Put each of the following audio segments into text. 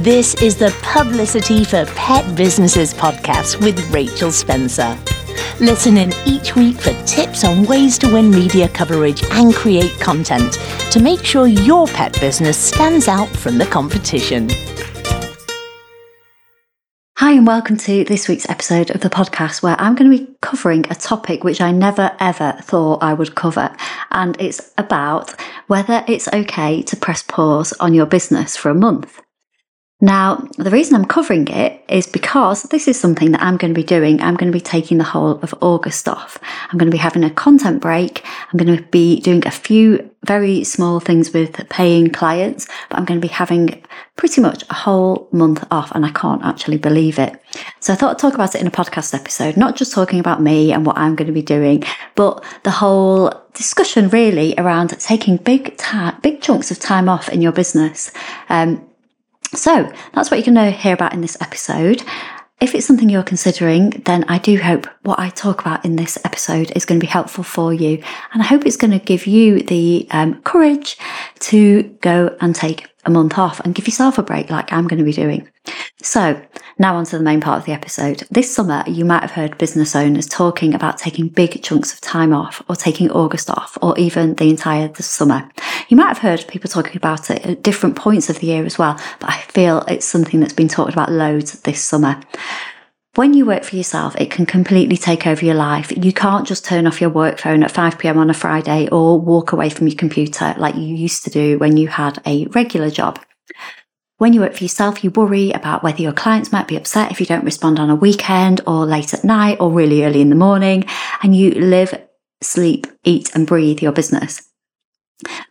This is the Publicity for Pet Businesses podcast with Rachel Spencer. Listen in each week for tips on ways to win media coverage and create content to make sure your pet business stands out from the competition. Hi, and welcome to this week's episode of the podcast where I'm going to be covering a topic which I never ever thought I would cover. And it's about whether it's okay to press pause on your business for a month. Now, the reason I'm covering it is because this is something that I'm going to be doing. I'm going to be taking the whole of August off. I'm going to be having a content break. I'm going to be doing a few very small things with paying clients, but I'm going to be having pretty much a whole month off and I can't actually believe it. So I thought I'd talk about it in a podcast episode, not just talking about me and what I'm going to be doing, but the whole discussion really around taking big, ta- big chunks of time off in your business. Um, so that's what you're going to hear about in this episode. If it's something you're considering, then I do hope what I talk about in this episode is going to be helpful for you. And I hope it's going to give you the um, courage to go and take a month off and give yourself a break like I'm going to be doing. So now on to the main part of the episode. This summer, you might have heard business owners talking about taking big chunks of time off or taking August off or even the entire the summer. You might have heard people talking about it at different points of the year as well, but I feel it's something that's been talked about loads this summer. When you work for yourself, it can completely take over your life. You can't just turn off your work phone at 5 pm on a Friday or walk away from your computer like you used to do when you had a regular job. When you work for yourself, you worry about whether your clients might be upset if you don't respond on a weekend or late at night or really early in the morning, and you live, sleep, eat, and breathe your business.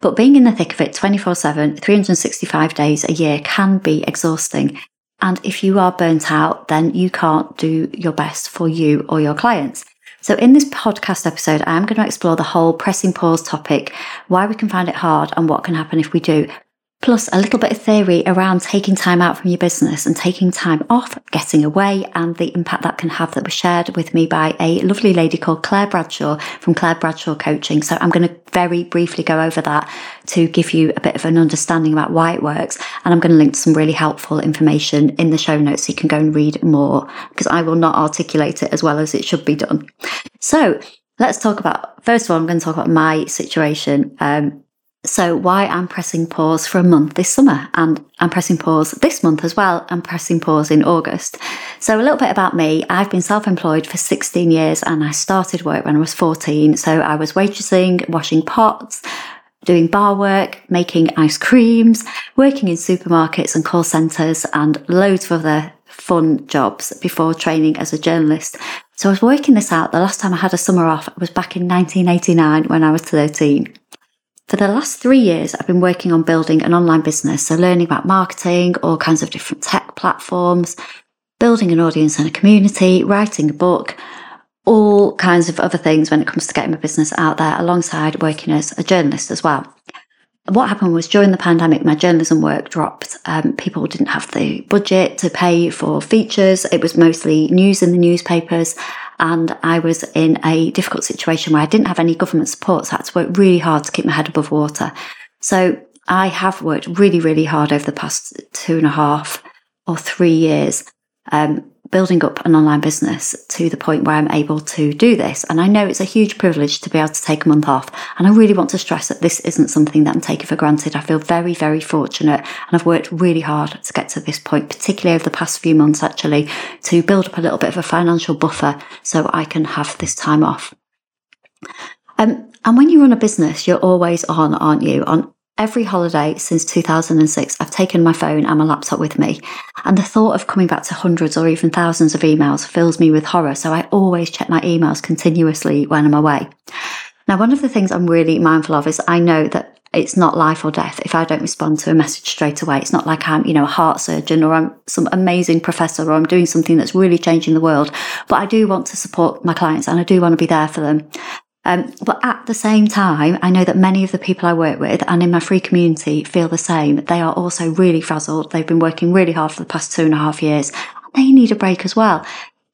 But being in the thick of it 24 7, 365 days a year can be exhausting. And if you are burnt out, then you can't do your best for you or your clients. So in this podcast episode, I am going to explore the whole pressing pause topic, why we can find it hard and what can happen if we do, plus a little bit of theory around taking time out from your business and taking time off, getting away, and the impact that can have that was shared with me by a lovely lady called Claire Bradshaw from Claire Bradshaw Coaching. So I'm going to very briefly go over that to give you a bit of an understanding about why it works. And I'm going to link to some really helpful information in the show notes so you can go and read more because I will not articulate it as well as it should be done. So let's talk about, first of all, I'm going to talk about my situation. Um, so why I'm pressing pause for a month this summer and I'm pressing pause this month as well. I'm pressing pause in August. So a little bit about me. I've been self-employed for 16 years and I started work when I was 14. So I was waitressing, washing pots, doing bar work, making ice creams, working in supermarkets and call centres and loads of other fun jobs before training as a journalist. So I was working this out. The last time I had a summer off was back in 1989 when I was 13. For the last three years, I've been working on building an online business. So learning about marketing, all kinds of different tech platforms, building an audience and a community, writing a book, all kinds of other things when it comes to getting my business out there alongside working as a journalist as well. What happened was during the pandemic, my journalism work dropped. Um, people didn't have the budget to pay for features. It was mostly news in the newspapers and I was in a difficult situation where I didn't have any government support, so I had to work really hard to keep my head above water. So I have worked really, really hard over the past two and a half or three years um, building up an online business to the point where I'm able to do this. And I know it's a huge privilege to be able to take a month off. And I really want to stress that this isn't something that I'm taking for granted. I feel very, very fortunate and I've worked really hard to get to this point, particularly over the past few months, actually, to build up a little bit of a financial buffer so I can have this time off. Um, and when you run a business, you're always on, aren't you? On Every holiday since 2006, I've taken my phone and my laptop with me, and the thought of coming back to hundreds or even thousands of emails fills me with horror, so I always check my emails continuously when I'm away. Now, one of the things I'm really mindful of is I know that it's not life or death if I don't respond to a message straight away. It's not like I'm, you know, a heart surgeon or I'm some amazing professor or I'm doing something that's really changing the world. But I do want to support my clients and I do want to be there for them. Um, but at the same time, I know that many of the people I work with and in my free community feel the same. They are also really frazzled. They've been working really hard for the past two and a half years. They need a break as well.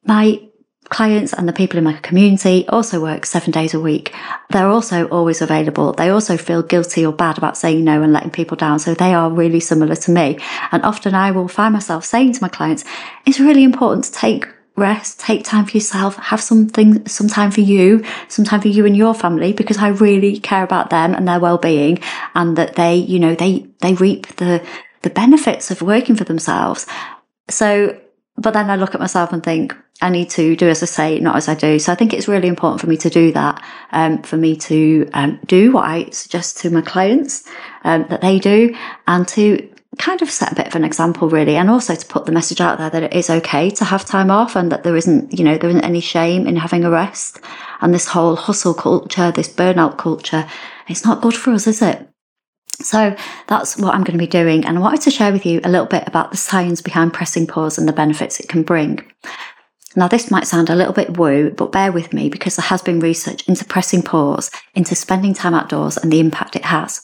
My clients and the people in my community also work seven days a week. They're also always available. They also feel guilty or bad about saying no and letting people down. So they are really similar to me. And often I will find myself saying to my clients, it's really important to take rest, take time for yourself, have something, some time for you, some time for you and your family, because I really care about them and their well-being and that they, you know, they, they reap the, the benefits of working for themselves. So, but then I look at myself and think, I need to do as I say, not as I do. So I think it's really important for me to do that, um, for me to um, do what I suggest to my clients um, that they do, and to kind of set a bit of an example, really, and also to put the message out there that it is okay to have time off, and that there isn't, you know, there isn't any shame in having a rest. And this whole hustle culture, this burnout culture, it's not good for us, is it? So that's what I'm going to be doing. And I wanted to share with you a little bit about the science behind pressing pause and the benefits it can bring. Now, this might sound a little bit woo, but bear with me because there has been research into pressing pause, into spending time outdoors and the impact it has.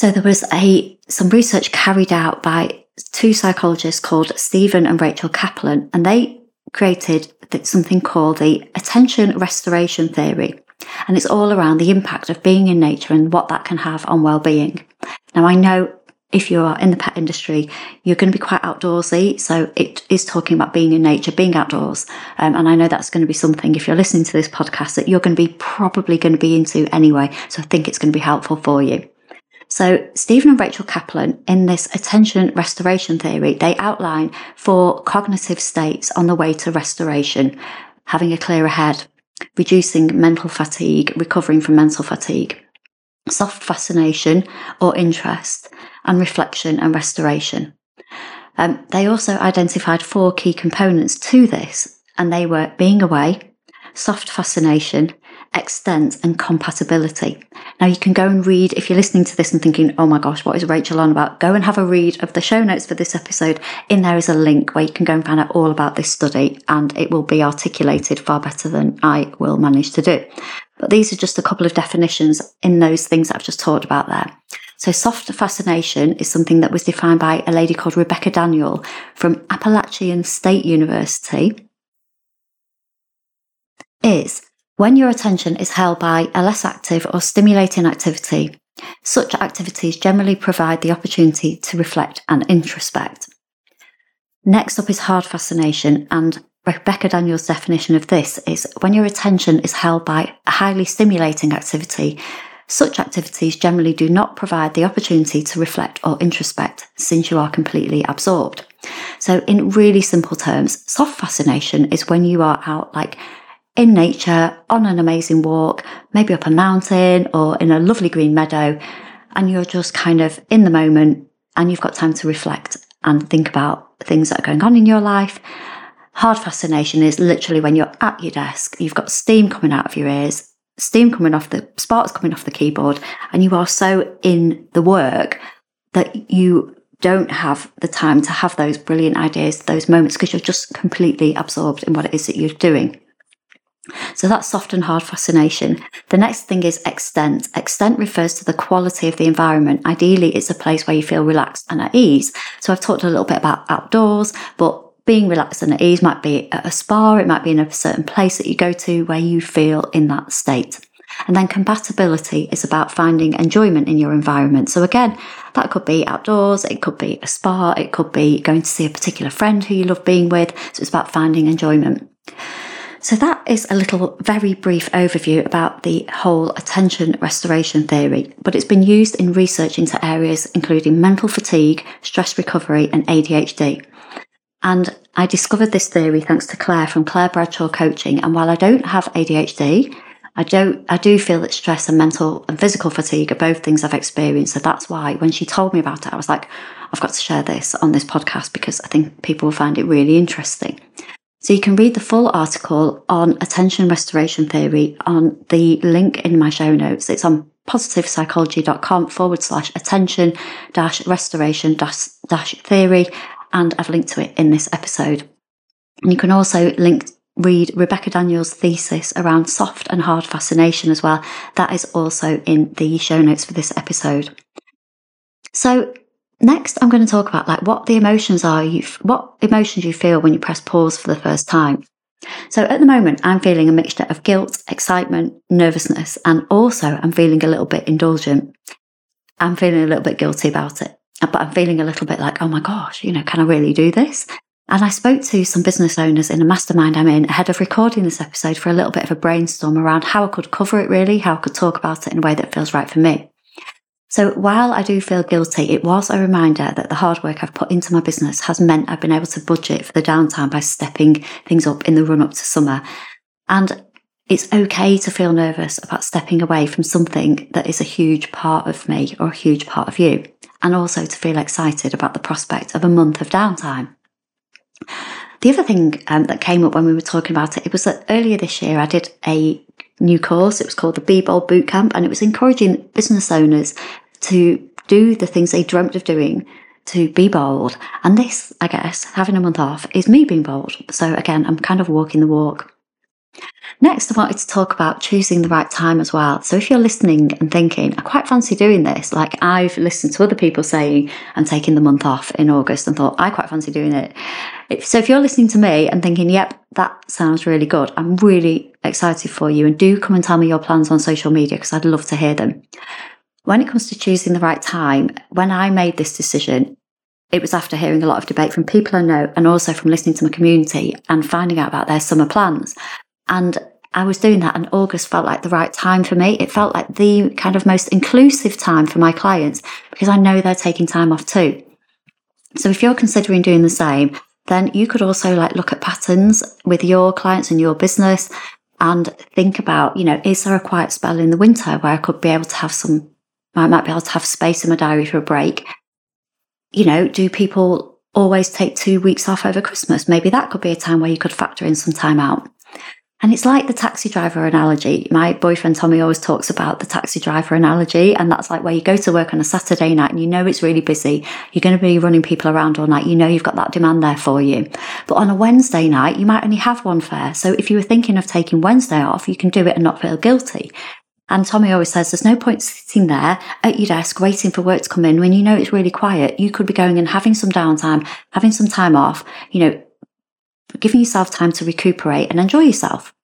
So there was a, some research carried out by two psychologists called Stephen and Rachel Kaplan, and they created something called the attention restoration theory. And it's all around the impact of being in nature and what that can have on well-being. Now, I know if you are in the pet industry, you're going to be quite outdoorsy. So it is talking about being in nature, being outdoors. Um, and I know that's going to be something, if you're listening to this podcast, that you're going to be probably going to be into anyway. So I think it's going to be helpful for you. So Stephen and Rachel Kaplan in this attention restoration theory, they outline four cognitive states on the way to restoration, having a clearer head, reducing mental fatigue, recovering from mental fatigue, soft fascination or interest, and reflection and restoration. Um, they also identified four key components to this, and they were being away, soft fascination, extent, and compatibility. Now, you can go and read, if you're listening to this and thinking, oh my gosh, what is Rachel on about? Go and have a read of the show notes for this episode. In there is a link where you can go and find out all about this study, and it will be articulated far better than I will manage to do. But these are just a couple of definitions in those things that I've just talked about there. So soft fascination is something that was defined by a lady called Rebecca Daniel from Appalachian State University. Is when your attention is held by a less active or stimulating activity. Such activities generally provide the opportunity to reflect and introspect. Next up is hard fascination, and Rebecca Daniel's definition of this is when your attention is held by a highly stimulating activity such activities generally do not provide the opportunity to reflect or introspect since you are completely absorbed. So, in really simple terms, soft fascination is when you are out like in nature on an amazing walk, maybe up a mountain or in a lovely green meadow, and you're just kind of in the moment and you've got time to reflect and think about things that are going on in your life. Hard fascination is literally when you're at your desk, you've got steam coming out of your ears, steam coming off the sparks coming off the keyboard, and you are so in the work that you don't have the time to have those brilliant ideas, those moments, because you're just completely absorbed in what it is that you're doing. So that's soft and hard fascination. The next thing is extent. Extent refers to the quality of the environment. Ideally, it's a place where you feel relaxed and at ease. So I've talked a little bit about outdoors, but being relaxed and at ease might be at a spa, it might be in a certain place that you go to where you feel in that state. And then compatibility is about finding enjoyment in your environment. So again, that could be outdoors, it could be a spa, it could be going to see a particular friend who you love being with. So it's about finding enjoyment. So that is a little very brief overview about the whole attention restoration theory, but it's been used in research into areas including mental fatigue, stress recovery, and ADHD. And I discovered this theory thanks to Claire from Claire Bradshaw Coaching. And while I don't have ADHD, I don't I do feel that stress and mental and physical fatigue are both things I've experienced. So that's why when she told me about it, I was like, I've got to share this on this podcast because I think people will find it really interesting. So you can read the full article on attention restoration theory on the link in my show notes. It's on positivepsychology.com forward slash attention dash restoration dash, dash theory and I've linked to it in this episode. And you can also link read Rebecca Daniels' thesis around soft and hard fascination as well. That is also in the show notes for this episode. So next I'm going to talk about like what the emotions are you what emotions you feel when you press pause for the first time. So at the moment, I'm feeling a mixture of guilt, excitement, nervousness, and also I'm feeling a little bit indulgent. I'm feeling a little bit guilty about it, but I'm feeling a little bit like, oh my gosh, you know, can I really do this? And I spoke to some business owners in a mastermind I'm in ahead of recording this episode for a little bit of a brainstorm around how I could cover it really, how I could talk about it in a way that feels right for me. So while I do feel guilty, it was a reminder that the hard work I've put into my business has meant I've been able to budget for the downtime by stepping things up in the run up to summer. And it's okay to feel nervous about stepping away from something that is a huge part of me or a huge part of you. And also to feel excited about the prospect of a month of downtime. The other thing um, that came up when we were talking about it, it was that earlier this year I did a new course. It was called the Be Bold Bootcamp, and it was encouraging business owners to do the things they dreamt of doing to be bold. And this, I guess, having a month off is me being bold. So again, I'm kind of walking the walk. Next, I wanted to talk about choosing the right time as well. So, if you're listening and thinking, I quite fancy doing this, like I've listened to other people saying, I'm taking the month off in August and thought, I quite fancy doing it. So, if you're listening to me and thinking, yep, that sounds really good, I'm really excited for you. And do come and tell me your plans on social media because I'd love to hear them. When it comes to choosing the right time, when I made this decision, it was after hearing a lot of debate from people I know and also from listening to my community and finding out about their summer plans. And I was doing that, and August felt like the right time for me. It felt like the kind of most inclusive time for my clients because I know they're taking time off too. So if you're considering doing the same, then you could also like look at patterns with your clients and your business and think about, you know, is there a quiet spell in the winter where I could be able to have some, I might be able to have space in my diary for a break. You know, do people always take two weeks off over Christmas? Maybe that could be a time where you could factor in some time out. And it's like the taxi driver analogy. My boyfriend Tommy always talks about the taxi driver analogy. And that's like where you go to work on a Saturday night and you know it's really busy. You're going to be running people around all night. You know you've got that demand there for you. But on a Wednesday night, you might only have one fare. So if you were thinking of taking Wednesday off, you can do it and not feel guilty. And Tommy always says there's no point sitting there at your desk waiting for work to come in when you know it's really quiet. You could be going and having some downtime, having some time off, you know, giving yourself time to recuperate and enjoy yourself.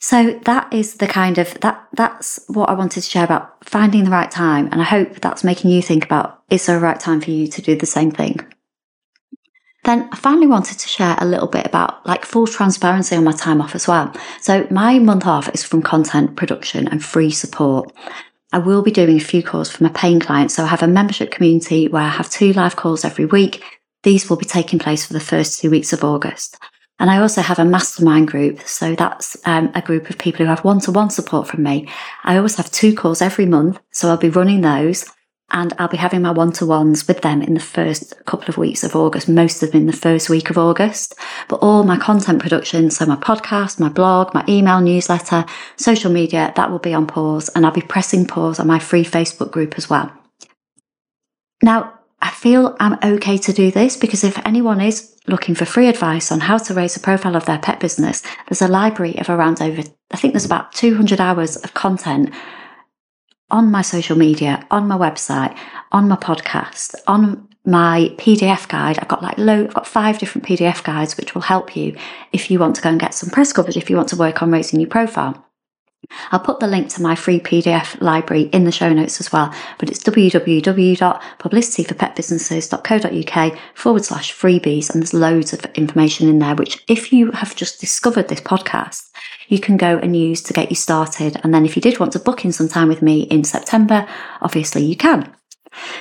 So that is the kind of that that's what I wanted to share about finding the right time and I hope that's making you think about is there a right time for you to do the same thing. Then I finally wanted to share a little bit about like full transparency on my time off as well. So my month off is from content production and free support. I will be doing a few calls for my paying clients. So I have a membership community where I have two live calls every week these will be taking place for the first two weeks of August. And I also have a mastermind group. So that's um, a group of people who have one to one support from me. I always have two calls every month. So I'll be running those and I'll be having my one to ones with them in the first couple of weeks of August, most of them in the first week of August. But all my content production, so my podcast, my blog, my email newsletter, social media, that will be on pause. And I'll be pressing pause on my free Facebook group as well. Now, I feel I'm okay to do this because if anyone is looking for free advice on how to raise the profile of their pet business, there's a library of around over, I think there's about 200 hours of content on my social media, on my website, on my podcast, on my PDF guide. I've got like low, I've got five different PDF guides which will help you if you want to go and get some press coverage, if you want to work on raising your profile. I'll put the link to my free PDF library in the show notes as well, but it's www.publicityforpetbusinesses.co.uk forward slash freebies, and there's loads of information in there, which if you have just discovered this podcast, you can go and use to get you started. And then if you did want to book in some time with me in September, obviously you can.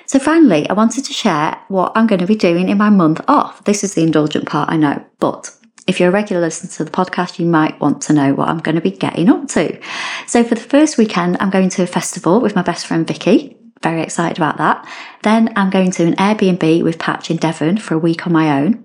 So finally, I wanted to share what I'm going to be doing in my month off. This is the indulgent part, I know, but if you're a regular listener to the podcast, you might want to know what I'm going to be getting up to. So for the first weekend, I'm going to a festival with my best friend Vicky. Very excited about that. Then I'm going to an Airbnb with Patch in Devon for a week on my own.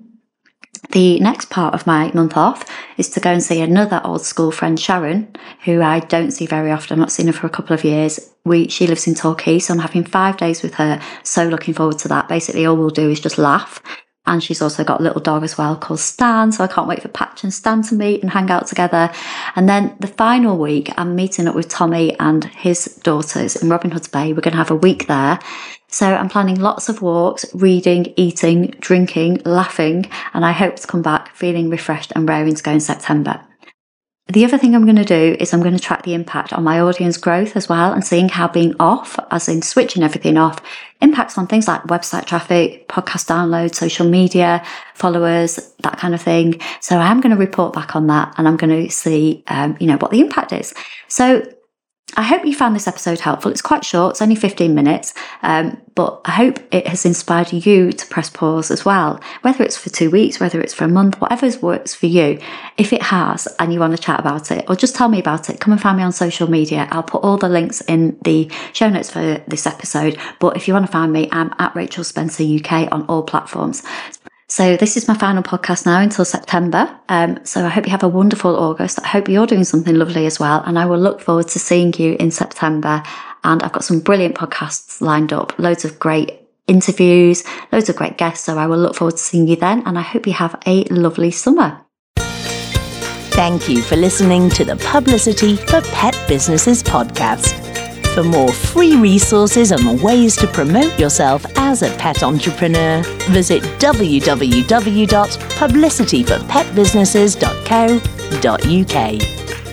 The next part of my month off is to go and see another old school friend, Sharon, who I don't see very often. I've not seen her for a couple of years. We, she lives in Torquay, so I'm having five days with her. So looking forward to that. Basically, all we'll do is just laugh And she's also got a little dog as well called Stan. So I can't wait for Patch and Stan to meet and hang out together. And then the final week, I'm meeting up with Tommy and his daughters in Robin Hood's Bay. We're going to have a week there. So I'm planning lots of walks, reading, eating, drinking, laughing, and I hope to come back feeling refreshed and raring to go in September. The other thing I'm going to do is I'm going to track the impact on my audience growth as well and seeing how being off, as in switching everything off, impacts on things like website traffic, podcast downloads, social media, followers, that kind of thing. So I am going to report back on that and I'm going to see, um, you know, what the impact is. So I hope you found this episode helpful. It's quite short, it's only 15 minutes, um, but I hope it has inspired you to press pause as well. Whether it's for two weeks, whether it's for a month, whatever works for you. If it has and you want to chat about it, or just tell me about it, come and find me on social media. I'll put all the links in the show notes for this episode. But if you want to find me, I'm at Rachel Spencer UK on all platforms. So this is my final podcast now until September. Um, so I hope you have a wonderful August. I hope you're doing something lovely as well. And I will look forward to seeing you in September. And I've got some brilliant podcasts lined up, loads of great interviews, loads of great guests. So I will look forward to seeing you then. And I hope you have a lovely summer. Thank you for listening to the Publicity for Pet Businesses podcast. For more free resources and ways to promote yourself as a pet entrepreneur, visit www.publicityforpetbusinesses.co.uk.